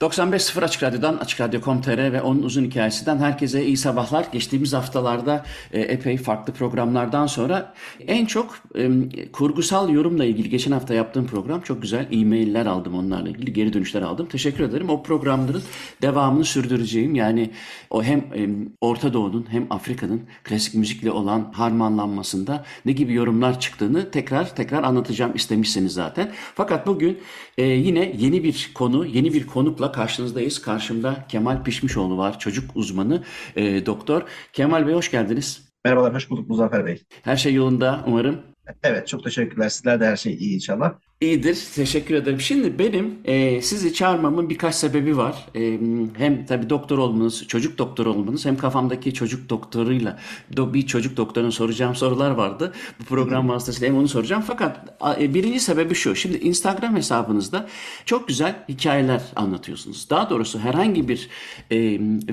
95.0 Açık Radyo'dan, Açık Radyo.com.tr ve onun uzun hikayesinden herkese iyi sabahlar. Geçtiğimiz haftalarda e, epey farklı programlardan sonra en çok e, kurgusal yorumla ilgili geçen hafta yaptığım program çok güzel e-mailler aldım onlarla ilgili geri dönüşler aldım. Teşekkür ederim. O programların devamını sürdüreceğim. Yani o hem e, Orta Doğu'nun hem Afrika'nın klasik müzikle olan harmanlanmasında ne gibi yorumlar çıktığını tekrar tekrar anlatacağım istemişsiniz zaten. Fakat bugün e, yine yeni bir konu, yeni bir konukla karşınızdayız. Karşımda Kemal Pişmişoğlu var, çocuk uzmanı, e, doktor. Kemal Bey hoş geldiniz. Merhabalar, hoş bulduk Muzaffer Bey. Her şey yolunda umarım. Evet, çok teşekkürler. Sizler de her şey iyi inşallah. İyidir, teşekkür ederim. Şimdi benim e, sizi çağırmamın birkaç sebebi var. E, hem tabii doktor olmanız, çocuk doktor olmanız hem kafamdaki çocuk doktoruyla do, bir çocuk doktoruna soracağım sorular vardı. Bu program vasıtasıyla hem onu soracağım. Fakat e, birinci sebebi şu. Şimdi Instagram hesabınızda çok güzel hikayeler anlatıyorsunuz. Daha doğrusu herhangi bir e,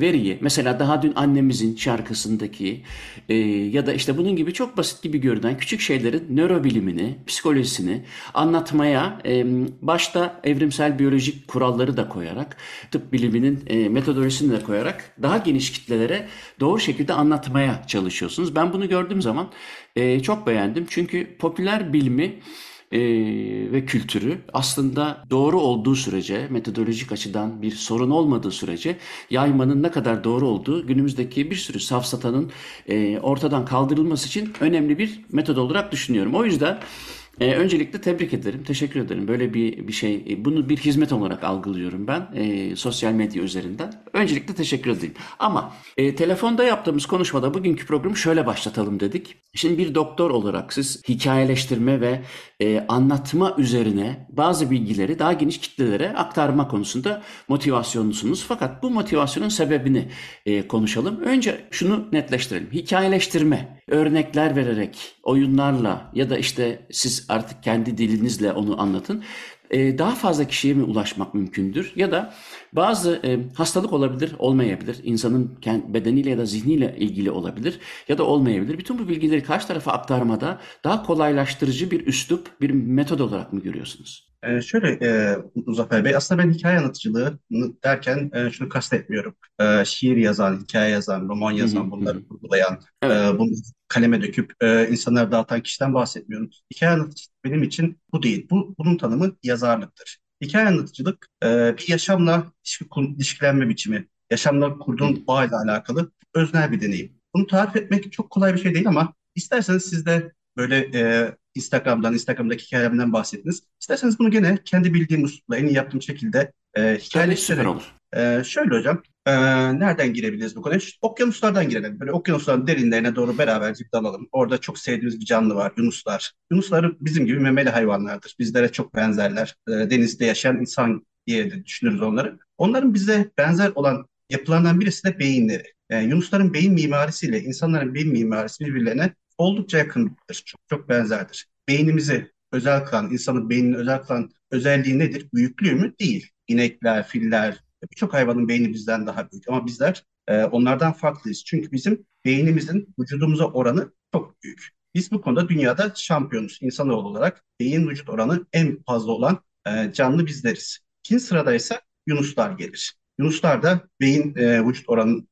veriyi, mesela daha dün annemizin şarkısındaki e, ya da işte bunun gibi çok basit gibi görünen küçük şeylerin nörobilimini, psikolojisini anlatmak anlatmaya başta evrimsel biyolojik kuralları da koyarak, tıp biliminin e, metodolojisini de koyarak daha geniş kitlelere doğru şekilde anlatmaya çalışıyorsunuz. Ben bunu gördüğüm zaman e, çok beğendim. Çünkü popüler bilimi e, ve kültürü aslında doğru olduğu sürece, metodolojik açıdan bir sorun olmadığı sürece yaymanın ne kadar doğru olduğu günümüzdeki bir sürü safsatanın ortadan kaldırılması için önemli bir metod olarak düşünüyorum. O yüzden ee, öncelikle tebrik ederim, teşekkür ederim. Böyle bir bir şey, e, bunu bir hizmet olarak algılıyorum ben e, sosyal medya üzerinden. Öncelikle teşekkür edeyim. Ama e, telefonda yaptığımız konuşmada bugünkü programı şöyle başlatalım dedik. Şimdi bir doktor olarak siz hikayeleştirme ve e, anlatma üzerine bazı bilgileri daha geniş kitlelere aktarma konusunda motivasyonlusunuz. Fakat bu motivasyonun sebebini e, konuşalım. Önce şunu netleştirelim. Hikayeleştirme, örnekler vererek, oyunlarla ya da işte siz artık kendi dilinizle onu anlatın. E, daha fazla kişiye mi ulaşmak mümkündür? Ya da bazı e, hastalık olabilir, olmayabilir. İnsanın bedeniyle ya da zihniyle ilgili olabilir ya da olmayabilir. Bütün bu bilgileri karşı tarafa aktarmada daha kolaylaştırıcı bir üslup, bir metod olarak mı görüyorsunuz? Ee, şöyle e, Muzaffer Bey, aslında ben hikaye anlatıcılığı derken e, şunu kastetmiyorum. E, şiir yazan, hikaye yazan, roman yazan, bunları kurgulayan, evet. e, bunu kaleme döküp e, insanlara dağıtan kişiden bahsetmiyorum. Hikaye anlatıcılık benim için bu değil. Bu, bunun tanımı yazarlıktır. Hikaye anlatıcılık e, bir yaşamla ilişkilenme biçimi, yaşamla kurduğun bağla alakalı öznel bir deneyim. Bunu tarif etmek çok kolay bir şey değil ama isterseniz siz de böyle e, Instagram'dan, Instagram'daki hikayemden bahsettiniz. İsterseniz bunu gene kendi bildiğim usulla en iyi yaptığım şekilde e, hikayeleştirerek. olur. E, şöyle hocam, e, nereden girebiliriz bu konuya? Okyanuslardan girelim. Böyle okyanusların derinlerine doğru beraberce dalalım. Orada çok sevdiğimiz bir canlı var, yunuslar. Yunuslar bizim gibi memeli hayvanlardır. Bizlere çok benzerler. E, denizde yaşayan insan diye de düşünürüz onları. Onların bize benzer olan yapılarından birisi de beyinleri. Yani Yunusların beyin mimarisiyle insanların beyin mimarisi birbirlerine oldukça yakındır. Çok çok benzerdir. Beynimizi özel kılan, insanın beynini özel kılan özelliği nedir? Büyüklüğü mü? Değil. İnekler, filler, birçok hayvanın beyni bizden daha büyük ama bizler e, onlardan farklıyız. Çünkü bizim beynimizin vücudumuza oranı çok büyük. Biz bu konuda dünyada şampiyonuz insanoğlu olarak. Beyin vücut oranı en fazla olan e, canlı bizleriz. İkinci sırada ise yunuslar gelir. Yunuslar da beyin e, vücut oranı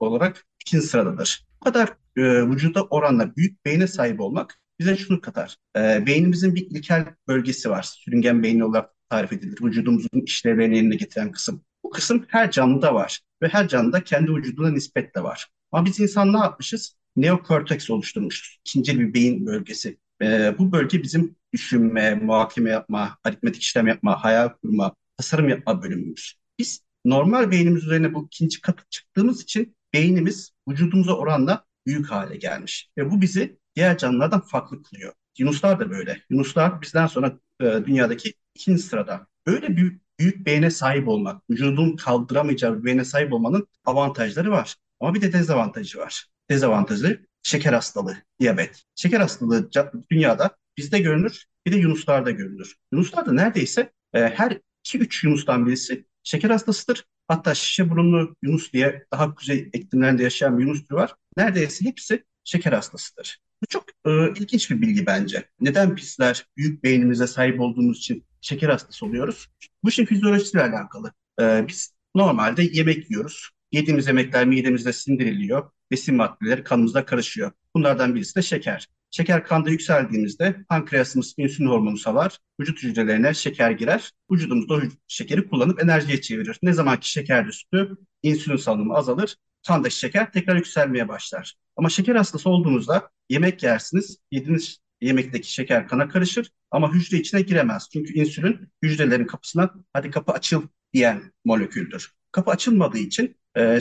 olarak ikinci sıradadır. Bu kadar e, vücuda oranla büyük beyne sahip olmak bize şunu katar. E, beynimizin bir ilkel bölgesi var. Sürüngen beyni olarak tarif edilir. Vücudumuzun işlevlerini yerine getiren kısım. Bu kısım her canlıda var ve her canlıda kendi vücuduna nispetle var. Ama biz insan ne yapmışız? Neokorteks oluşturmuşuz. İkinci bir beyin bölgesi. E, bu bölge bizim düşünme, muhakeme yapma, aritmetik işlem yapma, hayal kurma, tasarım yapma bölümümüz. Biz normal beynimiz üzerine bu ikinci katı çıktığımız için beynimiz vücudumuza oranla büyük hale gelmiş. Ve bu bizi diğer canlılardan farklı kılıyor. Yunuslar da böyle. Yunuslar bizden sonra e, dünyadaki ikinci sırada. Böyle büyük, büyük beyne sahip olmak, vücudun kaldıramayacağı bir beyne sahip olmanın avantajları var. Ama bir de dezavantajı var. Dezavantajı şeker hastalığı, diyabet. Şeker hastalığı dünyada bizde görünür, bir de Yunuslarda görünür. Yunuslarda neredeyse e, her 2-3 Yunus'tan birisi şeker hastasıdır. Hatta şişe burunlu Yunus diye daha kuzey iklimlerinde yaşayan bir Yunus türü var. Neredeyse hepsi şeker hastasıdır. Bu çok e, ilginç bir bilgi bence. Neden bizler büyük beynimize sahip olduğumuz için şeker hastası oluyoruz? Bu işin fizyolojisiyle alakalı. E, biz normalde yemek yiyoruz. Yediğimiz yemekler midemizde sindiriliyor. Besin maddeleri kanımızda karışıyor. Bunlardan birisi de şeker. Şeker kanda yükseldiğimizde pankreasımız insülin hormonu salar, vücut hücrelerine şeker girer. Vücudumuz da şekeri kullanıp enerjiye çevirir. Ne zaman ki şeker düştü, insülin salınımı azalır, kandaki şeker tekrar yükselmeye başlar. Ama şeker hastası olduğunuzda yemek yersiniz, yediğiniz yemekteki şeker kana karışır ama hücre içine giremez. Çünkü insülin hücrelerin kapısına hadi kapı açıl diyen moleküldür. Kapı açılmadığı için e,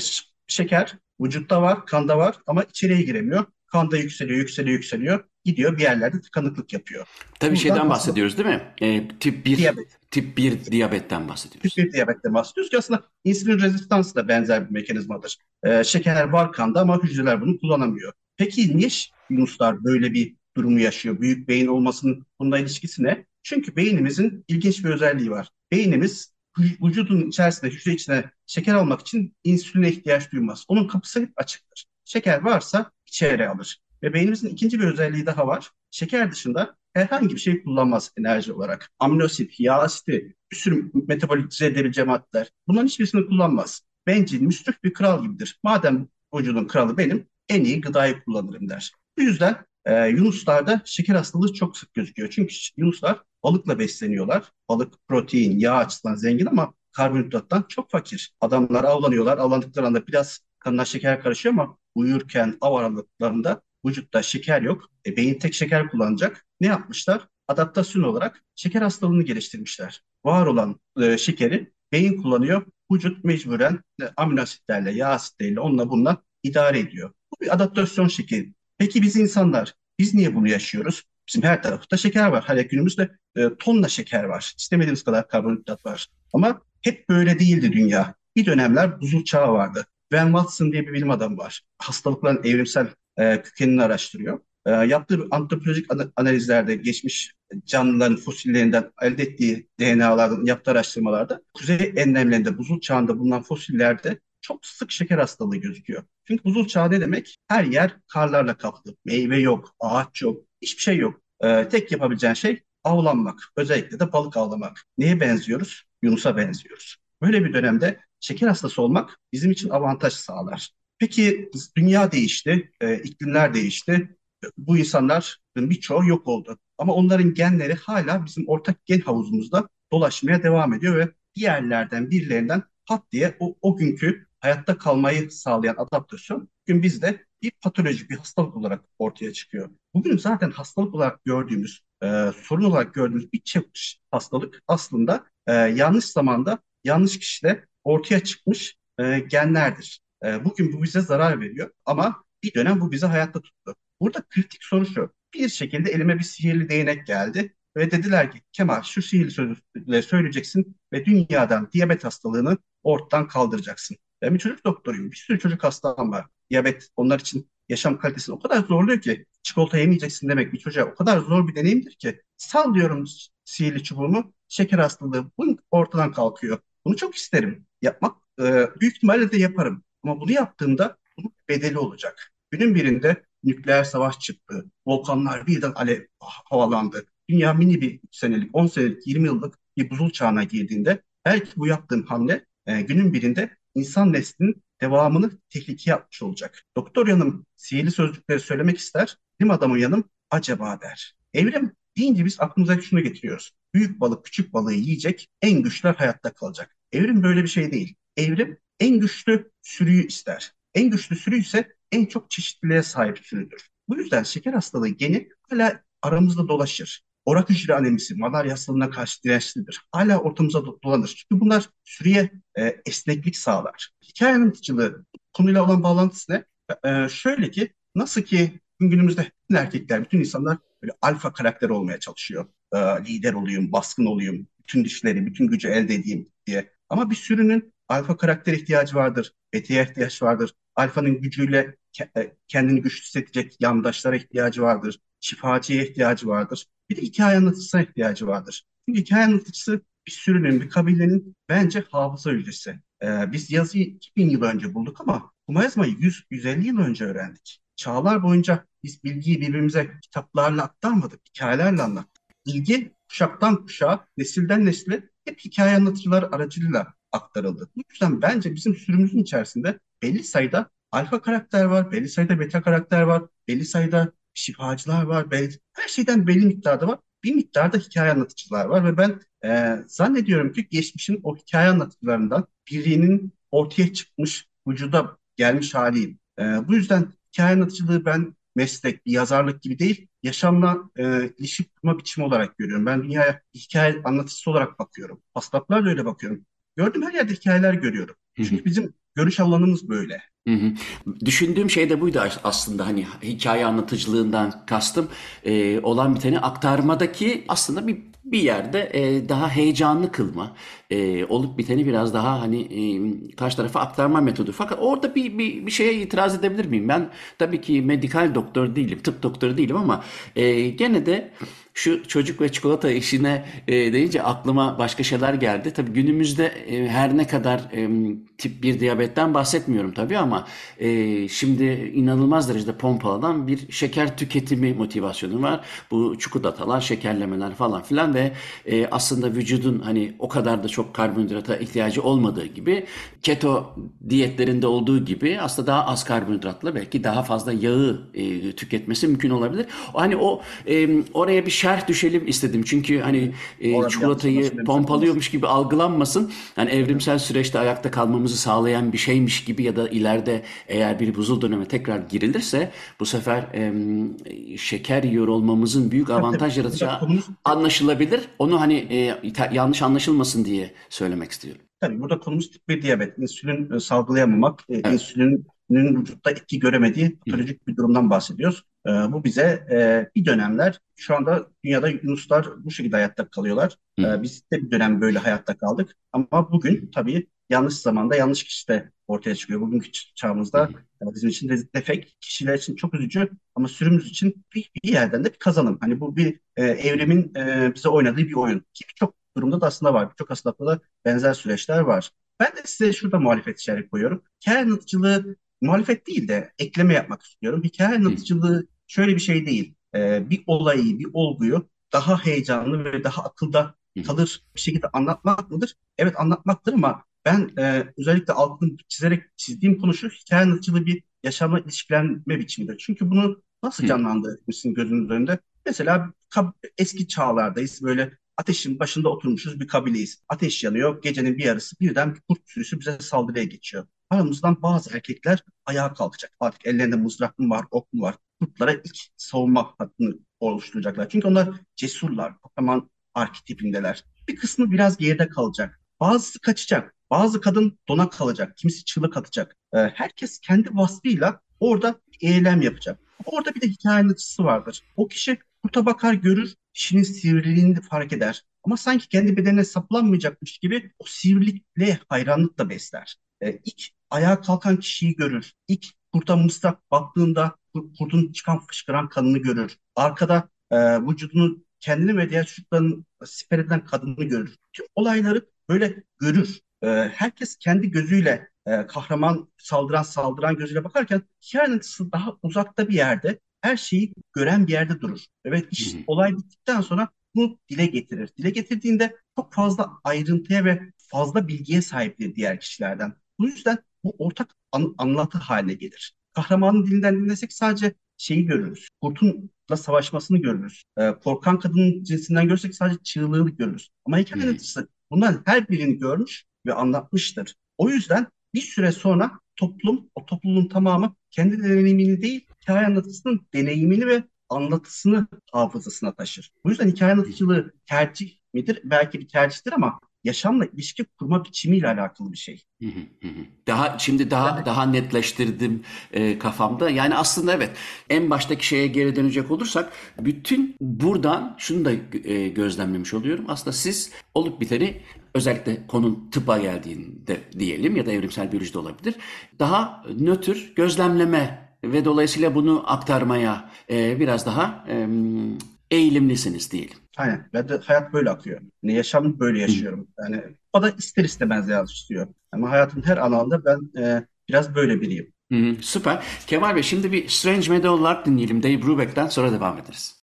şeker vücutta var, kanda var ama içeriye giremiyor. Kanda yükseliyor, yükseliyor, yükseliyor. Gidiyor bir yerlerde tıkanıklık yapıyor. Tabii Buradan şeyden bahsediyoruz değil mi? E, tip 1 diyabet. tip 1 diyabetten bahsediyoruz. Tip 1 diyabetten bahsediyoruz ki aslında insülin rezistansı da benzer bir mekanizmadır. E, şeker var kanda ama hücreler bunu kullanamıyor. Peki niye Yunuslar böyle bir durumu yaşıyor? Büyük beyin olmasının bunda ilişkisi ne? Çünkü beynimizin ilginç bir özelliği var. Beynimiz vücudun içerisinde, hücre içine şeker almak için insüline ihtiyaç duymaz. Onun kapısı hep açıktır. Şeker varsa içeri alır. Ve beynimizin ikinci bir özelliği daha var. Şeker dışında herhangi bir şey kullanmaz enerji olarak. Aminosit, yağ asiti, bir sürü metabolize edebileceği maddeler. Bunların hiçbirisini kullanmaz. Bencil, müsrif bir kral gibidir. Madem vücudun kralı benim, en iyi gıdayı kullanırım der. Bu yüzden e, Yunuslarda şeker hastalığı çok sık gözüküyor. Çünkü Yunuslar balıkla besleniyorlar. Balık protein, yağ açısından zengin ama karbonhidrattan çok fakir. Adamlar avlanıyorlar. Avlandıkları anda biraz kanına şeker karışıyor ama uyurken av aralıklarında vücutta şeker yok. E, beyin tek şeker kullanacak. Ne yapmışlar? Adaptasyon olarak şeker hastalığını geliştirmişler. Var olan e, şekeri beyin kullanıyor. Vücut mecburen e, amino asitlerle, yağ asitleriyle onunla bununla idare ediyor. Bu bir adaptasyon şekli. Peki biz insanlar, biz niye bunu yaşıyoruz? Bizim her tarafta şeker var. Hala günümüzde e, tonla şeker var. İstemediğimiz kadar karbonhidrat var. Ama hep böyle değildi dünya. Bir dönemler buzul çağı vardı. Van Watson diye bir bilim adamı var. Hastalıkların evrimsel e, kökenini araştırıyor. E, yaptığı antropolojik analizlerde geçmiş canlıların fosillerinden elde ettiği DNA'lardan yaptığı araştırmalarda kuzey enlemlerinde buzul çağında bulunan fosillerde çok sık şeker hastalığı gözüküyor. Çünkü buzul çağı ne demek? Her yer karlarla kaplı. Meyve yok, ağaç yok, hiçbir şey yok. Ee, tek yapabileceğin şey avlanmak. Özellikle de balık avlamak. Neye benziyoruz? Yunus'a benziyoruz. Böyle bir dönemde şeker hastası olmak bizim için avantaj sağlar. Peki dünya değişti, e, iklimler değişti. Bu insanların birçoğu yok oldu. Ama onların genleri hala bizim ortak gen havuzumuzda dolaşmaya devam ediyor ve diğerlerden birilerinden pat diye o, o günkü hayatta kalmayı sağlayan adaptasyon bugün bizde bir patoloji, bir hastalık olarak ortaya çıkıyor. Bugün zaten hastalık olarak gördüğümüz, e, sorun olarak gördüğümüz birçok hastalık aslında e, yanlış zamanda, yanlış kişide ortaya çıkmış e, genlerdir. E, bugün bu bize zarar veriyor ama bir dönem bu bizi hayatta tuttu. Burada kritik soru şu, bir şekilde elime bir sihirli değnek geldi ve dediler ki Kemal şu sihirli sözleri söyleyeceksin ve dünyadan diyabet hastalığını ortadan kaldıracaksın. Ben bir çocuk doktoruyum. Bir sürü çocuk hastam var. Diyabet onlar için yaşam kalitesini o kadar zorluyor ki çikolata yemeyeceksin demek bir çocuğa o kadar zor bir deneyimdir ki sal diyorum sihirli çubuğumu şeker hastalığı bu ortadan kalkıyor. Bunu çok isterim. Yapmak e, büyük ihtimalle de yaparım. Ama bunu yaptığımda bunun bedeli olacak. Günün birinde nükleer savaş çıktı. Volkanlar birden alev havalandı. Dünya mini bir senelik, 10 senelik, 20 yıllık bir buzul çağına girdiğinde belki bu yaptığım hamle e, günün birinde insan neslinin devamını tehlikeye atmış olacak. Doktor yanım sihirli sözcükleri söylemek ister, bilim adamın yanım acaba der. Evrim deyince biz aklımıza şunu getiriyoruz. Büyük balık küçük balığı yiyecek, en güçlüler hayatta kalacak. Evrim böyle bir şey değil. Evrim en güçlü sürüyü ister. En güçlü sürü ise en çok çeşitliliğe sahip sürüdür. Bu yüzden şeker hastalığı geni hala aramızda dolaşır. Orak hücre anemisi, malaria hastalığına karşı dirençlidir. Hala ortamıza dolanır. Çünkü bunlar sürüye e, esneklik sağlar. Hikaye anlatıcılığı konuyla olan bağlantısı ne? E, şöyle ki nasıl ki günümüzde bütün erkekler, bütün insanlar böyle alfa karakter olmaya çalışıyor. Ee, lider olayım, baskın olayım, bütün dişleri, bütün gücü elde edeyim diye. Ama bir sürünün alfa karakter ihtiyacı vardır, etiğe ihtiyaç vardır. Alfanın gücüyle e, kendini güçlü hissedecek yandaşlara ihtiyacı vardır. Şifacıya ihtiyacı vardır. Bir de hikaye anlatıcısına ihtiyacı vardır. Çünkü hikaye anlatıcısı bir sürünün, bir kabilenin bence hafıza hücresi. Ee, biz yazıyı 2000 yıl önce bulduk ama kuma yazmayı 100-150 yıl önce öğrendik. Çağlar boyunca biz bilgiyi birbirimize kitaplarla aktarmadık, hikayelerle anlattık. Bilgi kuşaktan kuşağa, nesilden nesile hep hikaye anlatıcılar aracılığıyla aktarıldı. Bu yüzden bence bizim sürümüzün içerisinde belli sayıda alfa karakter var, belli sayıda beta karakter var, belli sayıda şifacılar var, belli, her şeyden belli miktarda var. Bir miktarda hikaye anlatıcılar var ve ben e, zannediyorum ki geçmişin o hikaye anlatıcılarından birinin ortaya çıkmış, vücuda gelmiş haliyim. E, bu yüzden hikaye anlatıcılığı ben meslek, bir yazarlık gibi değil, yaşamla e, ilişki kurma biçimi olarak görüyorum. Ben dünyaya hikaye anlatıcısı olarak bakıyorum. Hastalıklarla öyle bakıyorum. Gördüm her yerde hikayeler görüyorum. Çünkü bizim görüş alanımız böyle. Hı hı. Düşündüğüm şey de buydu aslında hani hikaye anlatıcılığından kastım e, olan biteni aktarmadaki aslında bir bir yerde e, daha heyecanlı kılma, e, olup biteni biraz daha hani e, karşı tarafa aktarma metodu. Fakat orada bir, bir, bir şeye itiraz edebilir miyim? Ben tabii ki medikal doktor değilim, tıp doktoru değilim ama e, gene de şu çocuk ve çikolata işine e, deyince aklıma başka şeyler geldi. Tabii günümüzde e, her ne kadar e, tip 1 diyabetten bahsetmiyorum tabii ama e, şimdi inanılmaz derecede pompalanan bir şeker tüketimi motivasyonu var. Bu çikolatalar, şekerlemeler falan filan ve e, aslında vücudun hani o kadar da çok karbonhidrata ihtiyacı olmadığı gibi keto diyetlerinde olduğu gibi aslında daha az karbonhidratla belki daha fazla yağı e, tüketmesi mümkün olabilir. Hani o e, oraya bir şerh düşelim istedim. Çünkü hani e, çikolatayı pompalıyormuş gibi algılanmasın. Hani evrimsel süreçte ayakta kalmamızı sağlayan bir şeymiş gibi ya da ileride eğer bir buzul döneme tekrar girilirse bu sefer e, şeker yiyor olmamızın büyük avantaj yaratacağı anlaşılabilir. Onu hani e, yanlış anlaşılmasın diye söylemek istiyorum. Tabii burada konumuz tip 1 diyabet. İnsülin e, salgılayamamak, e, evet. insülin vücutta etki göremediği patolojik bir durumdan bahsediyoruz. E, bu bize e, bir dönemler şu anda dünyada yunuslar bu şekilde hayatta kalıyorlar. E, biz de bir dönem böyle hayatta kaldık. Ama bugün tabii yanlış zamanda yanlış kişide ortaya çıkıyor. Bugünkü çağımızda yani bizim için de defek, kişiler için çok üzücü ama sürümüz için bir, bir yerden de bir kazanım. Hani bu bir e, evrimin e, bize oynadığı bir oyun. Birçok durumda da aslında var. Birçok hastalıkta da benzer süreçler var. Ben de size şurada muhalefet işareti koyuyorum. Anlatıcılığı muhalefet değil de ekleme yapmak istiyorum. Hikaye anlatıcılığı şöyle bir şey değil. Ee, bir olayı, bir olguyu daha heyecanlı ve daha akılda kalır bir şekilde anlatmak mıdır? Evet anlatmaktır ama ben e, özellikle altını çizerek çizdiğim konu şu hikaye anlatıcılığı bir yaşama ilişkilenme biçimidir. Çünkü bunu nasıl canlandırmışsın gözünüz önünde? Mesela eski çağlardayız böyle ateşin başında oturmuşuz bir kabileyiz. Ateş yanıyor gecenin bir yarısı birden bir kurt sürüsü bize saldırıya geçiyor aramızdan bazı erkekler ayağa kalkacak. Artık ellerinde mızrak mı var, ok mu var? Kurtlara ilk savunma hattını oluşturacaklar. Çünkü onlar cesurlar, kahraman arketipindeler. Bir kısmı biraz geride kalacak. Bazısı kaçacak. Bazı kadın dona kalacak. Kimisi çığlık atacak. Ee, herkes kendi vasfıyla orada eylem yapacak. Orada bir de hikaye anlatıcısı vardır. O kişi kurta bakar görür, dişinin sivriliğini fark eder. Ama sanki kendi bedenine saplanmayacakmış gibi o sivrilikle hayranlıkla besler. Ee, ilk ayağa kalkan kişiyi görür. İlk kurta mısrak baktığında kurtun çıkan fışkıran kanını görür. Arkada e, vücudunu kendini ve diğer çocukların siper eden kadını görür. Tüm olayları böyle görür. E, herkes kendi gözüyle e, kahraman saldıran saldıran gözüyle bakarken hikayenin daha uzakta bir yerde her şeyi gören bir yerde durur. Evet iş, olay bittikten sonra bunu dile getirir. Dile getirdiğinde çok fazla ayrıntıya ve fazla bilgiye sahiptir diğer kişilerden. Bu yüzden bu ortak an, anlatı haline gelir. Kahramanın dilinden dinlesek sadece şeyi görürüz. Kurtunla savaşmasını görürüz. E, korkan kadının cinsinden görsek sadece çığlığını görürüz. Ama hikaye anlatıcısı bunların her birini görmüş ve anlatmıştır. O yüzden bir süre sonra toplum, o toplumun tamamı kendi deneyimini değil, hikaye anlatısının deneyimini ve anlatısını hafızasına taşır. Bu yüzden hikaye anlatıcılığı tercih midir? Belki bir tercihtir ama yaşamla ilişki kurma biçimiyle alakalı bir şey. Daha şimdi daha evet. daha netleştirdim e, kafamda. Yani aslında evet en baştaki şeye geri dönecek olursak bütün buradan şunu da e, gözlemlemiş oluyorum. Aslında siz olup biteni özellikle konun tıbba geldiğinde diyelim ya da evrimsel biyolojide olabilir. Daha nötr gözlemleme ve dolayısıyla bunu aktarmaya e, biraz daha e, eğilimlisiniz diyelim. Aynen. Ben de hayat böyle akıyor. Yani yaşam böyle yaşıyorum. Yani o da ister istemez yansıtıyor. Ama hayatın her alanında ben e, biraz böyle biriyim. Hı hı, süper. Kemal Bey şimdi bir Strange Meadowlark dinleyelim Dave Brubeck'ten sonra devam ederiz.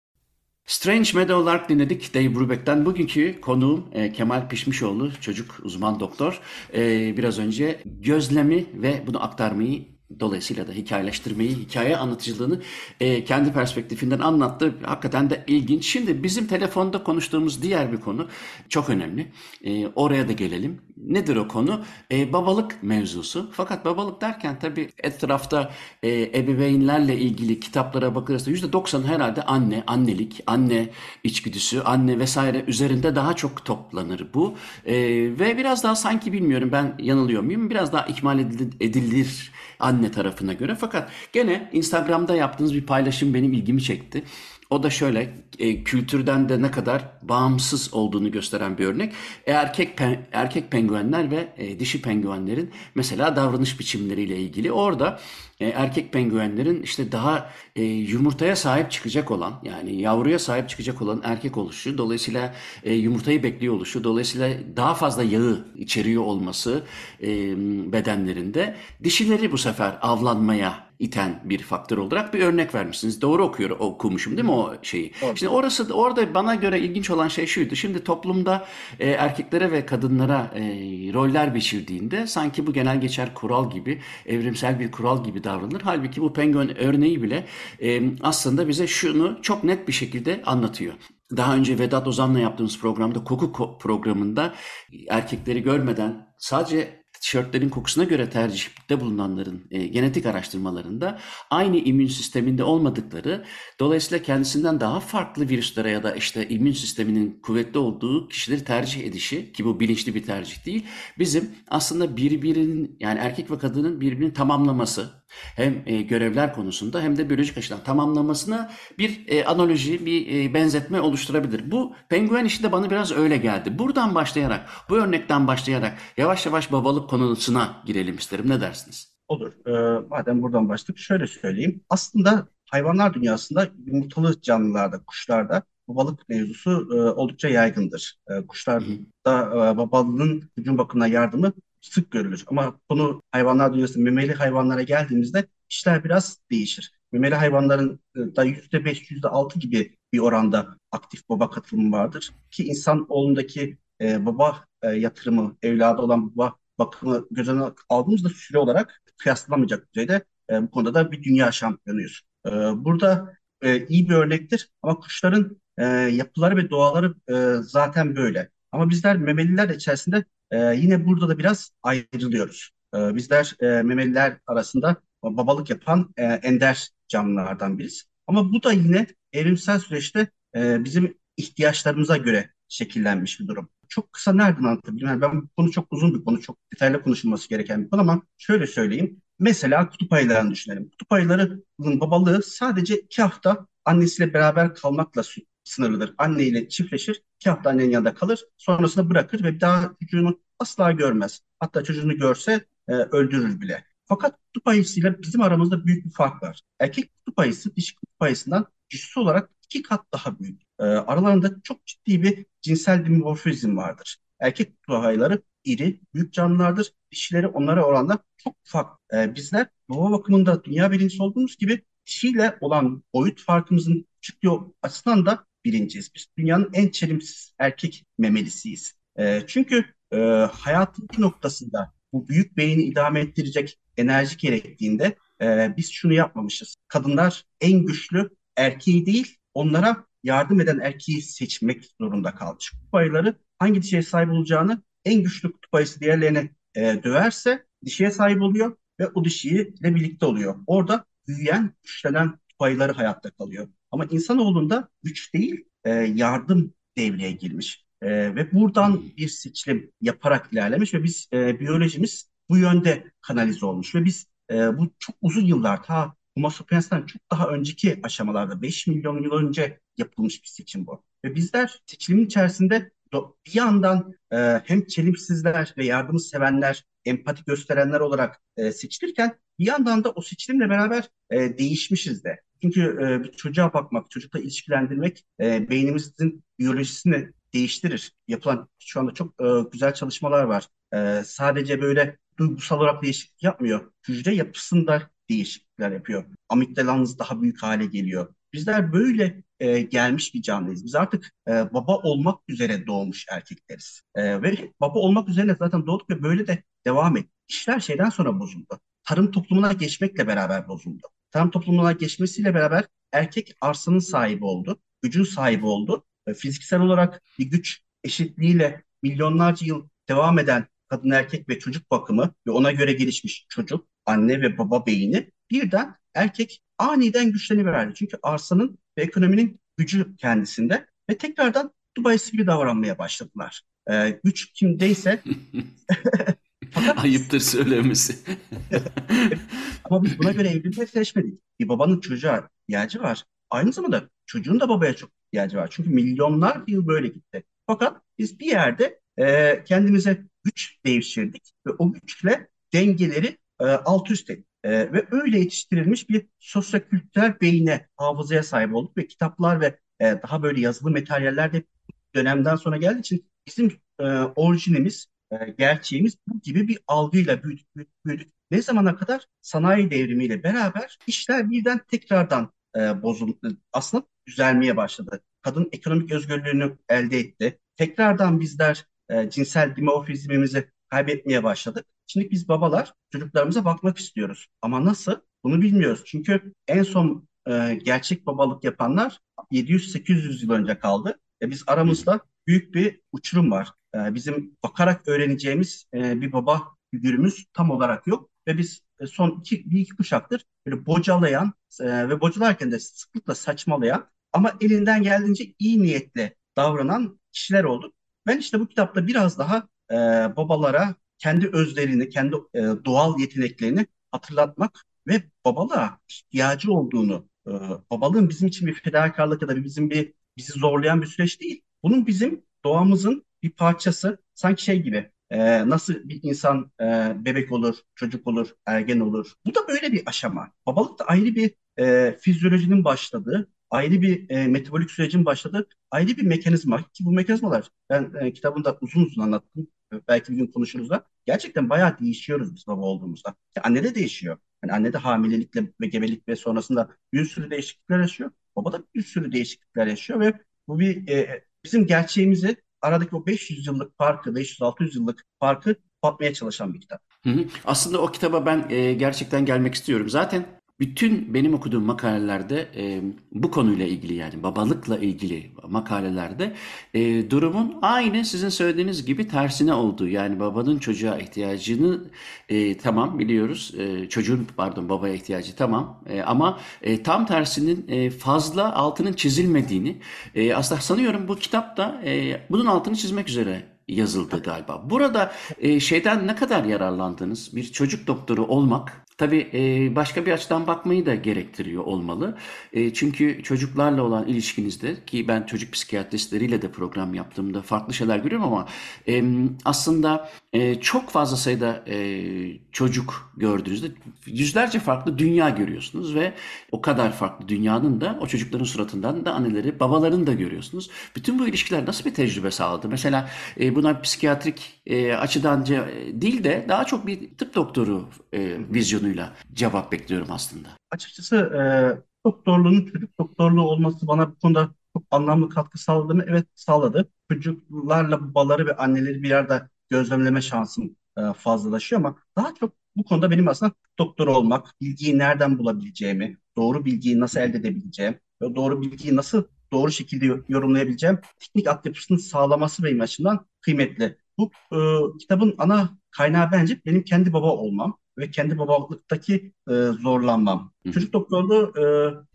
Strange Meadowlark dinledik Dave Brubeck'ten. Bugünkü konuğum e, Kemal Pişmişoğlu, çocuk uzman doktor. E, biraz önce gözlemi ve bunu aktarmayı Dolayısıyla da hikayeleştirmeyi, hikaye anlatıcılığını e, kendi perspektifinden anlattı. Hakikaten de ilginç. Şimdi bizim telefonda konuştuğumuz diğer bir konu çok önemli. E, oraya da gelelim. Nedir o konu? E, babalık mevzusu. Fakat babalık derken tabii etrafta e, ebeveynlerle ilgili kitaplara bakılırsa %90 herhalde anne, annelik, anne içgüdüsü, anne vesaire üzerinde daha çok toplanır bu. E, ve biraz daha sanki bilmiyorum ben yanılıyor muyum? Biraz daha ikmal edilir anne tarafına göre. Fakat gene Instagram'da yaptığınız bir paylaşım benim ilgimi çekti. O da şöyle e, kültürden de ne kadar bağımsız olduğunu gösteren bir örnek. E, erkek pen, erkek penguenler ve e, dişi penguenlerin mesela davranış biçimleriyle ilgili orada e, erkek penguenlerin işte daha e, yumurtaya sahip çıkacak olan yani yavruya sahip çıkacak olan erkek oluşu dolayısıyla e, yumurtayı bekliyor oluşu dolayısıyla daha fazla yağı içeriyor olması e, bedenlerinde dişileri bu sefer avlanmaya iten bir faktör olarak bir örnek vermişsiniz. Doğru okuyor, okumuşum değil mi o şeyi? Evet. Şimdi orası orada bana göre ilginç olan şey şuydu. Şimdi toplumda e, erkeklere ve kadınlara e, roller biçildiğinde sanki bu genel geçer kural gibi, evrimsel bir kural gibi davranılır. Halbuki bu penguen örneği bile e, aslında bize şunu çok net bir şekilde anlatıyor. Daha önce Vedat Ozan'la yaptığımız programda koku programında erkekleri görmeden sadece tişörtlerin kokusuna göre tercihte bulunanların e, genetik araştırmalarında aynı immün sisteminde olmadıkları, dolayısıyla kendisinden daha farklı virüslere ya da işte immün sisteminin kuvvetli olduğu kişileri tercih edişi ki bu bilinçli bir tercih değil, bizim aslında birbirinin yani erkek ve kadının birbirini tamamlaması hem e, görevler konusunda hem de biyolojik açıdan tamamlamasına bir e, analoji, bir e, benzetme oluşturabilir. Bu penguen işi de bana biraz öyle geldi. Buradan başlayarak, bu örnekten başlayarak yavaş yavaş babalık konusuna girelim isterim. Ne dersiniz? Olur. Ee, madem buradan başladık şöyle söyleyeyim. Aslında hayvanlar dünyasında yumurtalı canlılarda, kuşlarda babalık mevzusu e, oldukça yaygındır. E, kuşlarda e, babalığın hücum bakımına yardımı sık görülür. Ama konu hayvanlar dünyasında memeli hayvanlara geldiğimizde işler biraz değişir. Memeli hayvanların e, da %5, %6 gibi bir oranda aktif baba katılımı vardır. Ki insan oğlundaki e, baba e, yatırımı, evladı olan baba bakımı göz önüne aldığımızda süre olarak kıyaslanamayacak düzeyde e, bu konuda da bir dünya şampiyonuyuz. E, burada e, iyi bir örnektir ama kuşların e, yapıları ve doğaları e, zaten böyle. Ama bizler memeliler içerisinde e, yine burada da biraz ayrılıyoruz. E, bizler e, memeliler arasında babalık yapan e, ender canlılardan biriz. Ama bu da yine evrimsel süreçte e, bizim ihtiyaçlarımıza göre şekillenmiş bir durum. Çok kısa nereden anlatabilirim? Yani ben bu konu çok uzun bir konu, çok detaylı konuşulması gereken bir konu ama şöyle söyleyeyim. Mesela kutup ayılarını düşünelim. Kutup ayılarının babalığı sadece iki hafta annesiyle beraber kalmakla sınırlıdır. Anne ile çiftleşir, iki hafta annenin yanında kalır, sonrasında bırakır ve bir daha çocuğunu asla görmez. Hatta çocuğunu görse e, öldürür bile. Fakat kutup ayısıyla bizim aramızda büyük bir fark var. Erkek kutup ayısı dişi kutup ayısından cüssü olarak iki kat daha büyük. E, aralarında çok ciddi bir cinsel dimorfizm vardır. Erkek kutup ayıları iri, büyük canlılardır. Dişileri onlara oranla çok ufak. E, bizler baba bakımında dünya birincisi olduğumuz gibi dişiyle olan boyut farkımızın küçüklüğü açısından da birinciyiz. Biz dünyanın en çelimsiz erkek memelisiyiz. E, çünkü e, hayatın bir noktasında bu büyük beyni idame ettirecek enerji gerektiğinde e, biz şunu yapmamışız. Kadınlar en güçlü erkeği değil onlara yardım eden erkeği seçmek zorunda kalmış. Kutup ayıları hangi dişiye sahip olacağını en güçlü kutup ayısı diğerlerine e, döverse dişiye sahip oluyor ve o dişiyle birlikte oluyor. Orada büyüyen, güçlenen kutup ayıları hayatta kalıyor. Ama insanoğlunda güç değil, e, yardım devreye girmiş. E, ve buradan bir seçilim yaparak ilerlemiş ve biz e, biyolojimiz bu yönde kanalize olmuş ve biz e, bu çok uzun yıllar ta Homo sapiens'ten çok daha önceki aşamalarda 5 milyon yıl önce yapılmış bir seçim bu. Ve bizler seçilimin içerisinde bir yandan e, hem çelimsizler ve yardımı sevenler, empati gösterenler olarak e, seçilirken bir yandan da o seçilimle beraber e, değişmişiz de. Çünkü e, bir çocuğa bakmak, çocukla ilişkilendirmek e, beynimizin biyolojisini değiştirir. Yapılan şu anda çok e, güzel çalışmalar var. E, sadece böyle duygusal olarak değişiklik yapmıyor. Hücre yapısında değişiklikler yapıyor. Amigdalanız daha büyük hale geliyor. Bizler böyle e, gelmiş bir canlıyız. Biz artık e, baba olmak üzere doğmuş erkekleriz. E, ve baba olmak üzere zaten doğduk ve böyle de devam et. İşler şeyden sonra bozuldu. Tarım toplumuna geçmekle beraber bozuldu. Tarım toplumuna geçmesiyle beraber erkek arsanın sahibi oldu. Gücün sahibi oldu. E, fiziksel olarak bir güç eşitliğiyle milyonlarca yıl devam eden kadın erkek ve çocuk bakımı ve ona göre gelişmiş çocuk, anne ve baba beyni birden erkek aniden güçleniverdi. Çünkü arsanın ve ekonominin gücü kendisinde ve tekrardan Dubai'si gibi davranmaya başladılar. Ee, güç kimdeyse Ayıptır söylemesi. ama biz buna göre evlilik seçmedik. Bir babanın çocuğa ihtiyacı var. Aynı zamanda çocuğun da babaya çok ihtiyacı var. Çünkü milyonlar yıl böyle gitti. Fakat biz bir yerde e, kendimize güç devşirdik ve o güçle dengeleri e, alt üst ettik. E, ve öyle yetiştirilmiş bir sosyokültürel beyine, hafızaya sahip olduk ve kitaplar ve e, daha böyle yazılı materyaller de dönemden sonra geldiği için bizim e, orijinimiz, e, gerçeğimiz bu gibi bir algıyla büyüdük, büyüdük, büyüdük. Ne zamana kadar? Sanayi devrimiyle beraber işler birden tekrardan e, bozuldu. Aslında düzelmeye başladı. Kadın ekonomik özgürlüğünü elde etti. Tekrardan bizler e, cinsel dimorfizmimizi kaybetmeye başladık. Şimdi biz babalar çocuklarımıza bakmak istiyoruz. Ama nasıl? Bunu bilmiyoruz. Çünkü en son e, gerçek babalık yapanlar 700-800 yıl önce kaldı. E, biz aramızda büyük bir uçurum var. E, bizim bakarak öğreneceğimiz e, bir baba figürümüz tam olarak yok. Ve biz e, son iki, bir iki kuşaktır böyle bocalayan e, ve bocalarken de sıklıkla saçmalayan ama elinden geldiğince iyi niyetle davranan kişiler olduk. Ben işte bu kitapta biraz daha e, babalara kendi özlerini, kendi e, doğal yeteneklerini hatırlatmak ve babalığa ihtiyacı olduğunu, e, babalığın bizim için bir fedakarlık ya da bizim bir bizi zorlayan bir süreç değil. Bunun bizim doğamızın bir parçası. Sanki şey gibi e, nasıl bir insan e, bebek olur, çocuk olur, ergen olur. Bu da böyle bir aşama. Babalık da ayrı bir e, fizyolojinin başladığı, ayrı bir e, metabolik sürecin başladığı ayrı bir mekanizma. Ki bu mekanizmalar ben e, kitabımda uzun uzun anlattım. Belki bir gün konuşuruz da. Gerçekten bayağı değişiyoruz biz baba olduğumuzda. Yani anne de değişiyor. Yani anne de hamilelikle ve gebelik ve sonrasında bir sürü değişiklikler yaşıyor. Baba da bir sürü değişiklikler yaşıyor ve bu bir e, bizim gerçeğimizi aradaki o 500 yıllık farkı, 500-600 yıllık farkı kapatmaya çalışan bir kitap. Hı hı. Aslında o kitaba ben e, gerçekten gelmek istiyorum. Zaten bütün benim okuduğum makalelerde e, bu konuyla ilgili yani babalıkla ilgili makalelerde e, durumun aynı sizin söylediğiniz gibi tersine olduğu. Yani babanın çocuğa ihtiyacını e, tamam biliyoruz. E, çocuğun pardon babaya ihtiyacı tamam e, ama e, tam tersinin e, fazla altının çizilmediğini e, aslında sanıyorum bu kitapta e, bunun altını çizmek üzere yazıldı galiba. Burada e, şeyden ne kadar yararlandınız? Bir çocuk doktoru olmak Tabii başka bir açıdan bakmayı da gerektiriyor olmalı. Çünkü çocuklarla olan ilişkinizde ki ben çocuk psikiyatristleriyle de program yaptığımda farklı şeyler görüyorum ama aslında çok fazla sayıda çocuk gördüğünüzde yüzlerce farklı dünya görüyorsunuz ve o kadar farklı dünyanın da o çocukların suratından da anneleri, babalarını da görüyorsunuz. Bütün bu ilişkiler nasıl bir tecrübe sağladı? Mesela buna psikiyatrik açıdan değil de daha çok bir tıp doktoru vizyonu sorunuyla cevap bekliyorum aslında. Açıkçası e, doktorluğun çocuk doktorluğu olması bana bu konuda çok anlamlı katkı sağladı mı? Evet sağladı. Çocuklarla babaları ve anneleri bir yerde gözlemleme şansım e, fazlalaşıyor ama daha çok bu konuda benim aslında doktor olmak, bilgiyi nereden bulabileceğimi, doğru bilgiyi nasıl elde edebileceğim, doğru bilgiyi nasıl doğru şekilde yorumlayabileceğim teknik altyapısını sağlaması benim açımdan kıymetli. Bu e, kitabın ana kaynağı bence benim kendi baba olmam ve kendi babalıktaki e, zorlanmam. Hı. Çocuk doktorluğu e,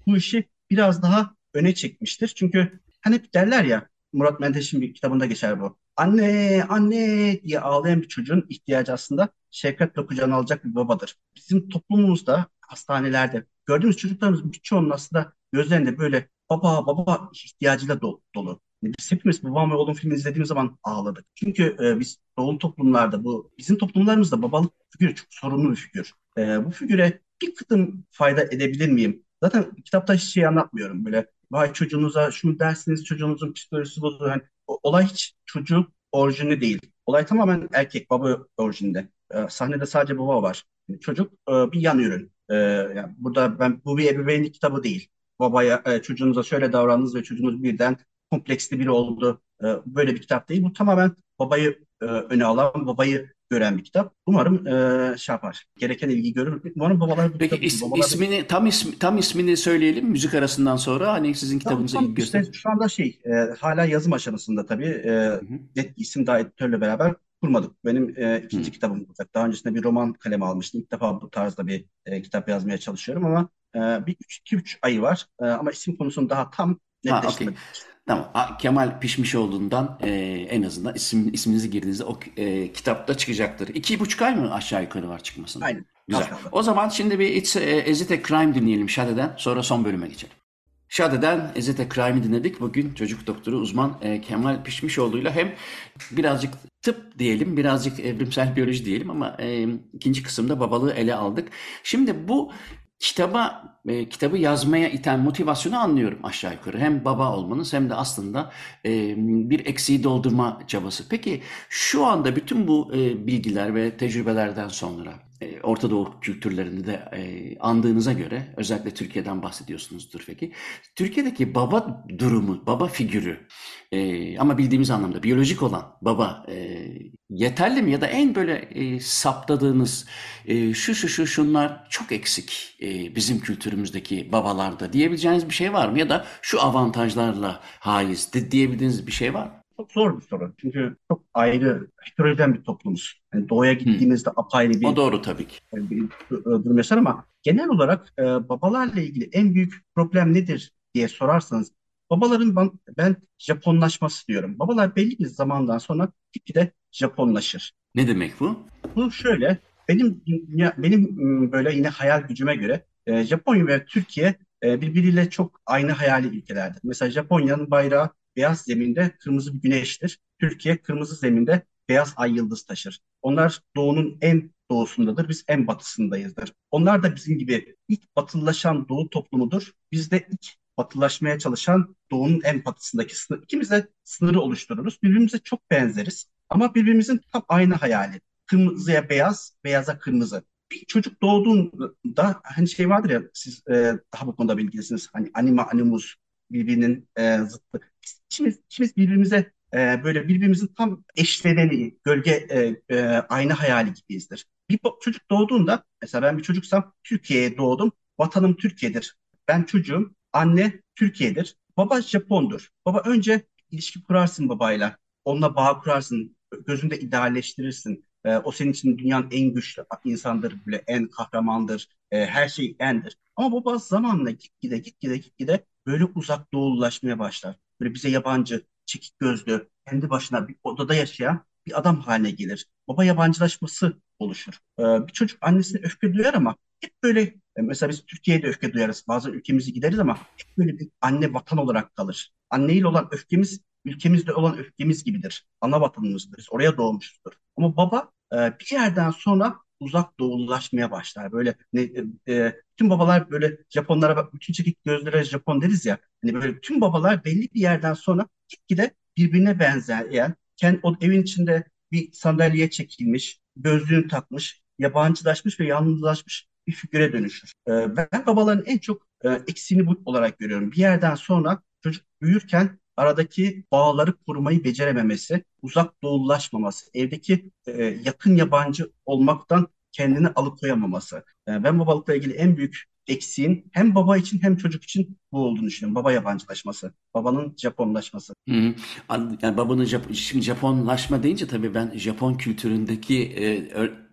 bu işi biraz daha öne çekmiştir. Çünkü hani hep derler ya Murat Menteş'in bir kitabında geçer bu. Anne, anne diye ağlayan bir çocuğun ihtiyacı aslında şefkatle kucağına alacak bir babadır. Bizim toplumumuzda, hastanelerde gördüğümüz çocuklarımızın birçoğunun aslında gözlerinde böyle baba baba ihtiyacıyla do- dolu. Biz hepimiz Babam ve Oğlum filmini izlediğimiz zaman ağladık. Çünkü e, biz doğulu toplumlarda bu bizim toplumlarımızda babalık figürü çok sorunlu bir figür. E, bu figüre bir kıtım fayda edebilir miyim? Zaten kitapta hiç şey anlatmıyorum. Böyle vay çocuğunuza şunu dersiniz çocuğunuzun psikolojisi bozulur. Yani, olay hiç çocuğun orijini değil. Olay tamamen erkek baba orijinde. E, sahnede sadece baba var. Çocuk e, bir yan ürün. E, yani burada ben bu bir ebeveynlik kitabı değil. Babaya e, çocuğunuza şöyle davrandınız ve çocuğunuz birden kompleksli biri oldu. E, böyle bir kitap değil. Bu tamamen babayı e, öne alan, babayı gören bir kitap. Umarım e, şey yapar. Gereken ilgi görür. Umarım babalar bu Peki kitabı is, babalar ismini tam ismi tam ismini söyleyelim müzik arasından sonra hani sizin kitabınıza Tam, tam işte göster. şu anda şey e, hala yazım aşamasında tabii. E, Hı hı. net isim daha editörle beraber kurmadık. Benim e, ikinci Hı. kitabım olacak. Daha öncesinde bir roman kaleme almıştım. İlk defa bu tarzda bir e, kitap yazmaya çalışıyorum ama e, bir üç, iki üç ayı var. E, ama isim konusunu daha tam Ha okey. netleştirmedim. Tamam. A- Kemal Pişmişoğlu'ndan e, en azından isim, isminizi girdiğinizde o e, kitapta çıkacaktır. İki buçuk ay mı aşağı yukarı var çıkmasına? Aynen. Güzel. Az kaldı. O zaman şimdi bir It's a, Is It a Crime dinleyelim Şade'den. Sonra son bölüme geçelim. Şade'den Is It a Crime'i dinledik. Bugün çocuk doktoru uzman e, Kemal Pişmişoğlu'yla hem birazcık tıp diyelim, birazcık evrimsel biyoloji diyelim ama e, ikinci kısımda babalığı ele aldık. Şimdi bu kitaba e, kitabı yazmaya iten motivasyonu anlıyorum aşağı yukarı. Hem baba olmanız hem de aslında e, bir eksiği doldurma çabası. Peki şu anda bütün bu e, bilgiler ve tecrübelerden sonra Orta Doğu kültürlerini de e, andığınıza göre özellikle Türkiye'den bahsediyorsunuzdur peki. Türkiye'deki baba durumu, baba figürü e, ama bildiğimiz anlamda biyolojik olan baba e, yeterli mi ya da en böyle e, saptadığınız e, şu şu şu şunlar çok eksik e, bizim kültürümüzdeki babalarda diyebileceğiniz bir şey var mı? Ya da şu avantajlarla haiz diyebildiğiniz bir şey var mı? Çok zor bir soru. Çünkü çok ayrı, heterojen bir toplumuz. Yani doğuya gittiğimizde apayrı O bir, doğru tabii ki. bir durum yaşar ama genel olarak e, babalarla ilgili en büyük problem nedir diye sorarsanız babaların ben, ben Japonlaşması diyorum. Babalar belli bir zamandan sonra gitgide Japonlaşır. Ne demek bu? Bu şöyle, benim dünya, benim m, böyle yine hayal gücüme göre e, Japonya ve Türkiye e, birbiriyle çok aynı hayali ülkelerdir. Mesela Japonya'nın bayrağı beyaz zeminde kırmızı bir güneştir. Türkiye kırmızı zeminde beyaz ay yıldız taşır. Onlar doğunun en doğusundadır, biz en batısındayızdır. Onlar da bizim gibi ilk batılılaşan doğu toplumudur. Biz de ilk batılaşmaya çalışan doğunun en batısındaki sınır. İkimiz de sınırı oluştururuz. Birbirimize çok benzeriz ama birbirimizin tam aynı hayali kırmızıya beyaz, beyaza kırmızı. Bir çocuk doğduğunda hani şey vardır ya siz e, daha bu konuda bilgilisiniz. Hani anima animus birbirinin e, zıttı. Biz ikimiz, birbirimize e, böyle birbirimizin tam eşleveni, gölge e, e, aynı hayali gibiyizdir. Bir çocuk doğduğunda mesela ben bir çocuksam Türkiye'ye doğdum. Vatanım Türkiye'dir. Ben çocuğum. Anne Türkiye'dir. Baba Japondur. Baba önce ilişki kurarsın babayla. Onunla bağ kurarsın. Gözünde idealleştirirsin. E, o senin için dünyanın en güçlü insandır, böyle en kahramandır, e, her şey endir. Ama baba zamanla gitgide gitgide gitgide böyle uzak doğululaşmaya başlar. Böyle bize yabancı, çekik gözlü, kendi başına bir odada yaşayan bir adam haline gelir. Baba yabancılaşması oluşur. E, bir çocuk annesine öfke duyar ama hep böyle e, mesela biz Türkiye'de öfke duyarız. Bazen ülkemizi gideriz ama hep böyle bir anne vatan olarak kalır. Anneyle olan öfkemiz ülkemizde olan öfkemiz gibidir. Ana vatanımızdır. Biz oraya doğmuşuzdur. Ama baba e, bir yerden sonra uzak doğululaşmaya başlar. Böyle ne, e, bütün babalar böyle Japonlara bak, bütün çekik gözlere Japon deriz ya. Hani böyle tüm babalar belli bir yerden sonra gitgide birbirine benzeyen, kendi o evin içinde bir sandalyeye çekilmiş, gözlüğünü takmış, yabancılaşmış ve yalnızlaşmış bir figüre dönüşür. E, ben babaların en çok e, eksiğini bu olarak görüyorum. Bir yerden sonra çocuk büyürken aradaki bağları korumayı becerememesi, uzak doğululaşmaması, evdeki e, yakın yabancı olmaktan kendini alıkoyamaması. E, ben babalıkla ilgili en büyük eksiğin hem baba için hem çocuk için bu olduğunu düşünüyorum. Baba yabancılaşması, babanın Japonlaşması. Hı hı. An- Yani babanın Jap- şimdi Japonlaşma deyince tabii ben Japon kültüründeki e,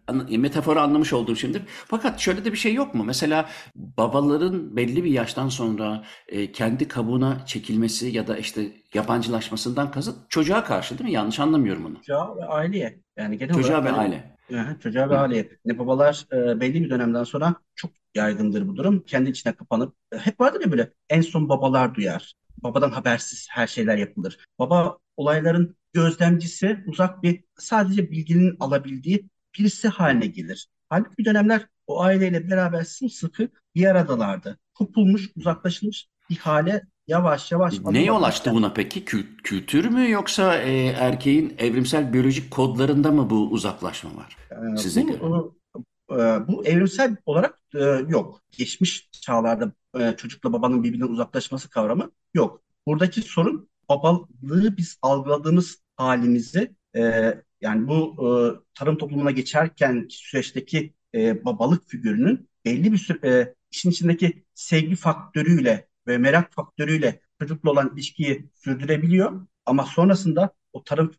an- metaforu anlamış oldum şimdi. Fakat şöyle de bir şey yok mu? Mesela babaların belli bir yaştan sonra e, kendi kabuğuna çekilmesi ya da işte yabancılaşmasından kasıt çocuğa karşı değil mi? Yanlış anlamıyorum onu. Çocuğa ve aileye. Yani genel Çocuğa olarak ve aile. Çocuğa Hı. aileye. Yani babalar e, belli bir dönemden sonra çok yaygındır bu durum. Kendi içine kapanıp e, hep vardır ya böyle en son babalar duyar. Babadan habersiz her şeyler yapılır. Baba olayların gözlemcisi, uzak bir sadece bilginin alabildiği birisi haline gelir. Halbuki bir dönemler o aileyle beraber sımsıkı bir aradalardı. Kopulmuş, uzaklaşılmış bir hale yavaş yavaş adım yol adım açtı buna peki? Kü- kültür mü yoksa e, erkeğin evrimsel biyolojik kodlarında mı bu uzaklaşma var Ee, size göre? Bu e, bu evrimsel olarak e, yok. Geçmiş çağlarda e, çocukla babanın birbirinden uzaklaşması kavramı yok. Buradaki sorun babalığı biz algıladığımız halimizi e, yani bu e, tarım toplumuna geçerken süreçteki e, babalık figürünün belli bir süre e, işin içindeki sevgi faktörüyle ve merak faktörüyle çocukla olan ilişkiyi sürdürebiliyor. Ama sonrasında o tarım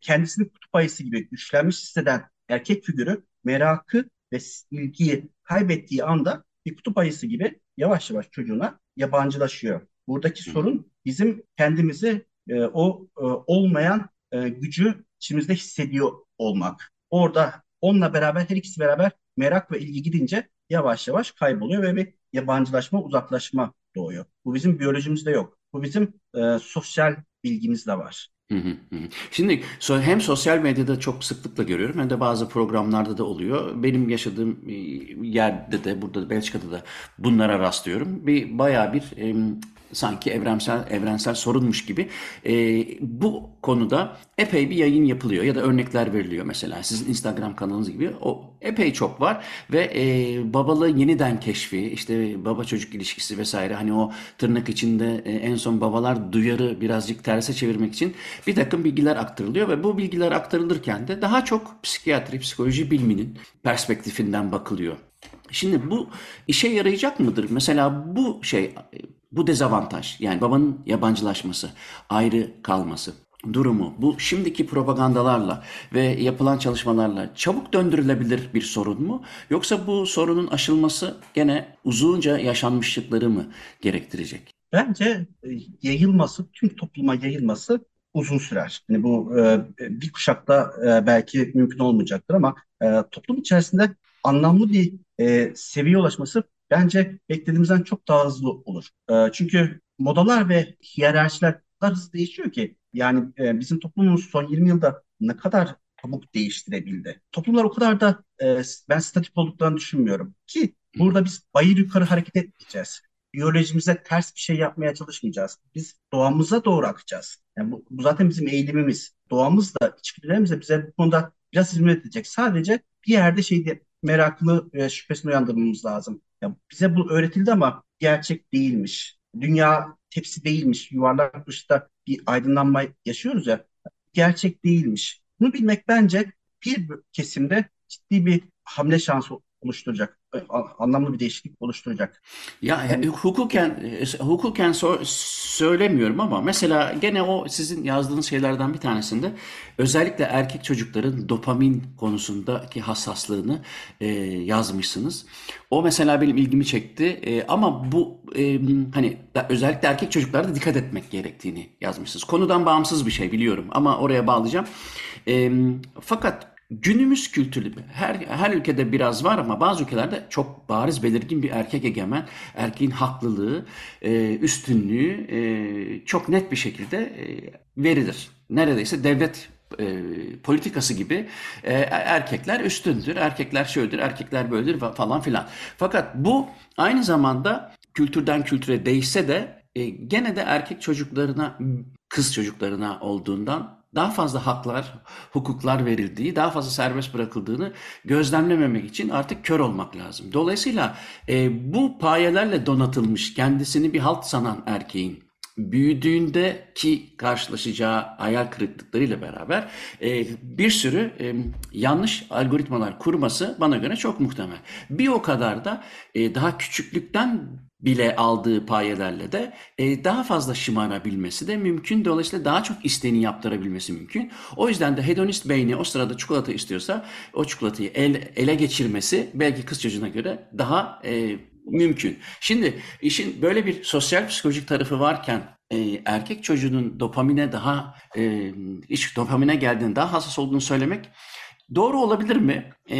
kendisini kutup ayısı gibi güçlenmiş hisseden erkek figürü merakı ve ilgiyi kaybettiği anda bir kutup ayısı gibi yavaş yavaş çocuğuna yabancılaşıyor. Buradaki sorun bizim kendimizi e, o e, olmayan e, gücü içimizde hissediyor olmak. Orada onunla beraber her ikisi beraber merak ve ilgi gidince yavaş yavaş kayboluyor ve bir yabancılaşma, uzaklaşma doğuyor. Bu bizim biyolojimizde yok. Bu bizim e, sosyal bilgimizde var. Şimdi hem sosyal medyada çok sıklıkla görüyorum hem de bazı programlarda da oluyor. Benim yaşadığım e, yerde de burada da Belçika'da da bunlara rastlıyorum. Bir bayağı bir sanki evrensel evrensel sorunmuş gibi e, bu konuda epey bir yayın yapılıyor ya da örnekler veriliyor mesela sizin Instagram kanalınız gibi o epey çok var ve e, babalığı yeniden keşfi işte baba çocuk ilişkisi vesaire hani o tırnak içinde e, en son babalar duyarı birazcık terse çevirmek için bir takım bilgiler aktarılıyor ve bu bilgiler aktarılırken de daha çok psikiyatri, psikoloji biliminin perspektifinden bakılıyor. Şimdi bu işe yarayacak mıdır? Mesela bu şey, bu dezavantaj yani babanın yabancılaşması, ayrı kalması durumu bu şimdiki propagandalarla ve yapılan çalışmalarla çabuk döndürülebilir bir sorun mu? Yoksa bu sorunun aşılması gene uzunca yaşanmışlıkları mı gerektirecek? Bence e, yayılması, tüm topluma yayılması uzun sürer. Yani bu e, bir kuşakta e, belki mümkün olmayacaktır ama toplum içerisinde anlamlı bir seviyeye ulaşması bence beklediğimizden çok daha hızlı olur. E, çünkü modalar ve hiyerarşiler kadar hızlı değişiyor ki yani e, bizim toplumumuz son 20 yılda ne kadar çabuk değiştirebildi. Toplumlar o kadar da e, ben statik olduklarını düşünmüyorum ki burada biz bayır yukarı hareket etmeyeceğiz biyolojimize ters bir şey yapmaya çalışmayacağız. Biz doğamıza doğru akacağız. Yani bu, bu zaten bizim eğilimimiz. Doğamız da içgüdülerimiz de bize bu konuda biraz hizmet edecek. Sadece bir yerde şeyde meraklı ve şüphesini uyandırmamız lazım. Ya bize bu öğretildi ama gerçek değilmiş. Dünya tepsi değilmiş. Yuvarlak dışta bir aydınlanma yaşıyoruz ya. Gerçek değilmiş. Bunu bilmek bence bir kesimde ciddi bir hamle şansı oluşturacak. Anlamlı bir değişiklik oluşturacak. Ya Yani hukuken e, hukuken so- söylemiyorum ama mesela gene o sizin yazdığınız şeylerden bir tanesinde özellikle erkek çocukların dopamin konusundaki hassaslığını e, yazmışsınız. O mesela benim ilgimi çekti E, ama bu e, hani özellikle erkek çocuklarda dikkat etmek gerektiğini yazmışsınız. Konudan bağımsız bir şey biliyorum ama oraya bağlayacağım. E, fakat Günümüz kültürü her her ülkede biraz var ama bazı ülkelerde çok bariz belirgin bir erkek egemen, erkeğin haklılığı, e, üstünlüğü e, çok net bir şekilde e, verilir. Neredeyse devlet politikası gibi erkekler üstündür, erkekler şöyledir, erkekler böyledir fa- falan filan. Fakat bu aynı zamanda kültürden kültüre değişse de gene de erkek çocuklarına, kız çocuklarına olduğundan daha fazla haklar, hukuklar verildiği, daha fazla serbest bırakıldığını gözlemlememek için artık kör olmak lazım. Dolayısıyla e, bu payelerle donatılmış kendisini bir halt sanan erkeğin büyüdüğündeki karşılaşacağı hayal kırıklıklarıyla beraber e, bir sürü e, yanlış algoritmalar kurması bana göre çok muhtemel. Bir o kadar da e, daha küçüklükten bile aldığı payelerle de e, daha fazla şımarabilmesi de mümkün. Dolayısıyla daha çok isteğini yaptırabilmesi mümkün. O yüzden de hedonist beyni o sırada çikolata istiyorsa o çikolatayı el, ele geçirmesi belki kız çocuğuna göre daha e, mümkün. Şimdi işin böyle bir sosyal psikolojik tarafı varken e, erkek çocuğunun dopamine daha e, iş dopamine geldiğinde daha hassas olduğunu söylemek doğru olabilir mi? E,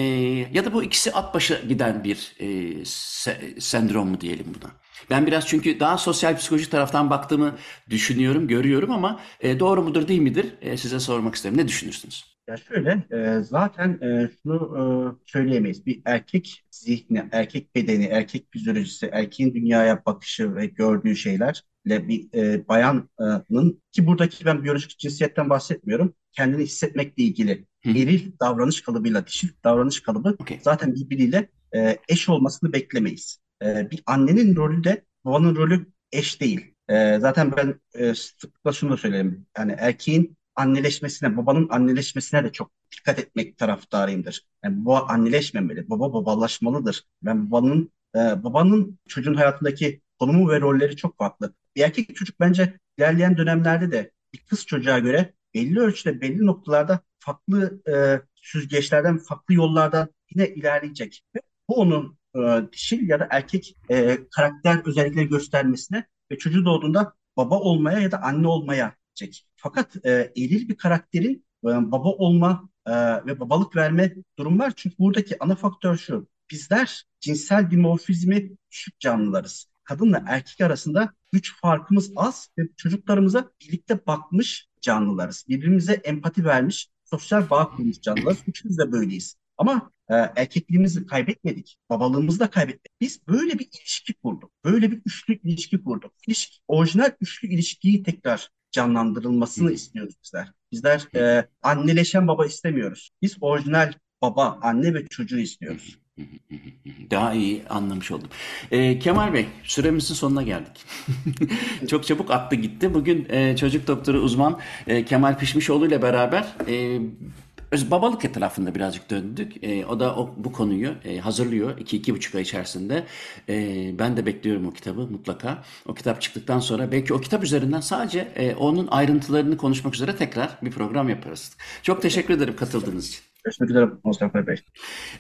ya da bu ikisi at başa giden bir e, se- sendrom mu diyelim buna? Ben biraz çünkü daha sosyal psikolojik taraftan baktığımı düşünüyorum, görüyorum ama e, doğru mudur değil midir? E, size sormak isterim. Ne düşünürsünüz? Ya şöyle, e, zaten e, şunu e, söyleyemeyiz. Bir erkek zihni, erkek bedeni, erkek fizyolojisi, erkeğin dünyaya bakışı ve gördüğü şeylerle bir e, bayanın ki buradaki ben biyolojik cinsiyetten bahsetmiyorum. Kendini hissetmekle ilgili Hı. eril davranış kalıbıyla dişil davranış kalıbı Okey. zaten birbiriyle e, eş olmasını beklemeyiz. E, bir annenin rolü de babanın rolü eş değil. E, zaten ben e, sıklıkla şunu da söylerim. Yani erkeğin anneleşmesine, babanın anneleşmesine de çok dikkat etmek taraftarıyımdır. Yani baba anneleşmemeli, baba babalaşmalıdır. Ben babanın e, babanın çocuğun hayatındaki konumu ve rolleri çok farklı. Bir erkek çocuk bence ilerleyen dönemlerde de bir kız çocuğa göre belli ölçüde, belli noktalarda farklı e, süzgeçlerden, farklı yollardan yine ilerleyecek. Ve bu onun e, dişil ya da erkek e, karakter özellikleri göstermesine ve çocuğu doğduğunda baba olmaya ya da anne olmaya gidecek. Fakat e, eril bir karakterin e, baba olma e, ve babalık verme durum var. Çünkü buradaki ana faktör şu. Bizler cinsel dimorfizmi düşük canlılarız. Kadınla erkek arasında güç farkımız az ve çocuklarımıza birlikte bakmış canlılarız. Birbirimize empati vermiş, sosyal bağ kurmuş canlılarız. Üçümüz de böyleyiz. Ama e, erkekliğimizi kaybetmedik, babalığımızı da kaybetmedik. Biz böyle bir ilişki kurduk. Böyle bir üçlü ilişki kurduk. İlişki, orijinal üçlü ilişkiyi tekrar canlandırılmasını istiyoruz bizler. Bizler e, anneleşen baba istemiyoruz. Biz orijinal baba, anne ve çocuğu istiyoruz. Daha iyi anlamış oldum. Ee, Kemal Bey, süremizin sonuna geldik. Çok çabuk attı gitti. Bugün e, çocuk doktoru uzman e, Kemal Pişmişoğlu ile beraber e, öz- babalık etrafında birazcık döndük. E, o da o, bu konuyu e, hazırlıyor. iki iki buçuk ay içerisinde. E, ben de bekliyorum o kitabı mutlaka. O kitap çıktıktan sonra belki o kitap üzerinden sadece e, onun ayrıntılarını konuşmak üzere tekrar bir program yaparız. Çok teşekkür ederim katıldığınız için. Görüşmek üzere Mustafa Bey.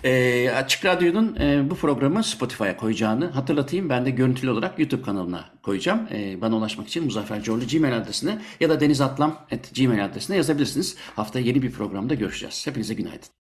E, Açık Radyo'nun e, bu programı Spotify'a koyacağını hatırlatayım. Ben de görüntülü olarak YouTube kanalına koyacağım. E, bana ulaşmak için Muzaffer Corlu Gmail adresine ya da denizatlam.gmail adresine yazabilirsiniz. Haftaya yeni bir programda görüşeceğiz. Hepinize günaydın.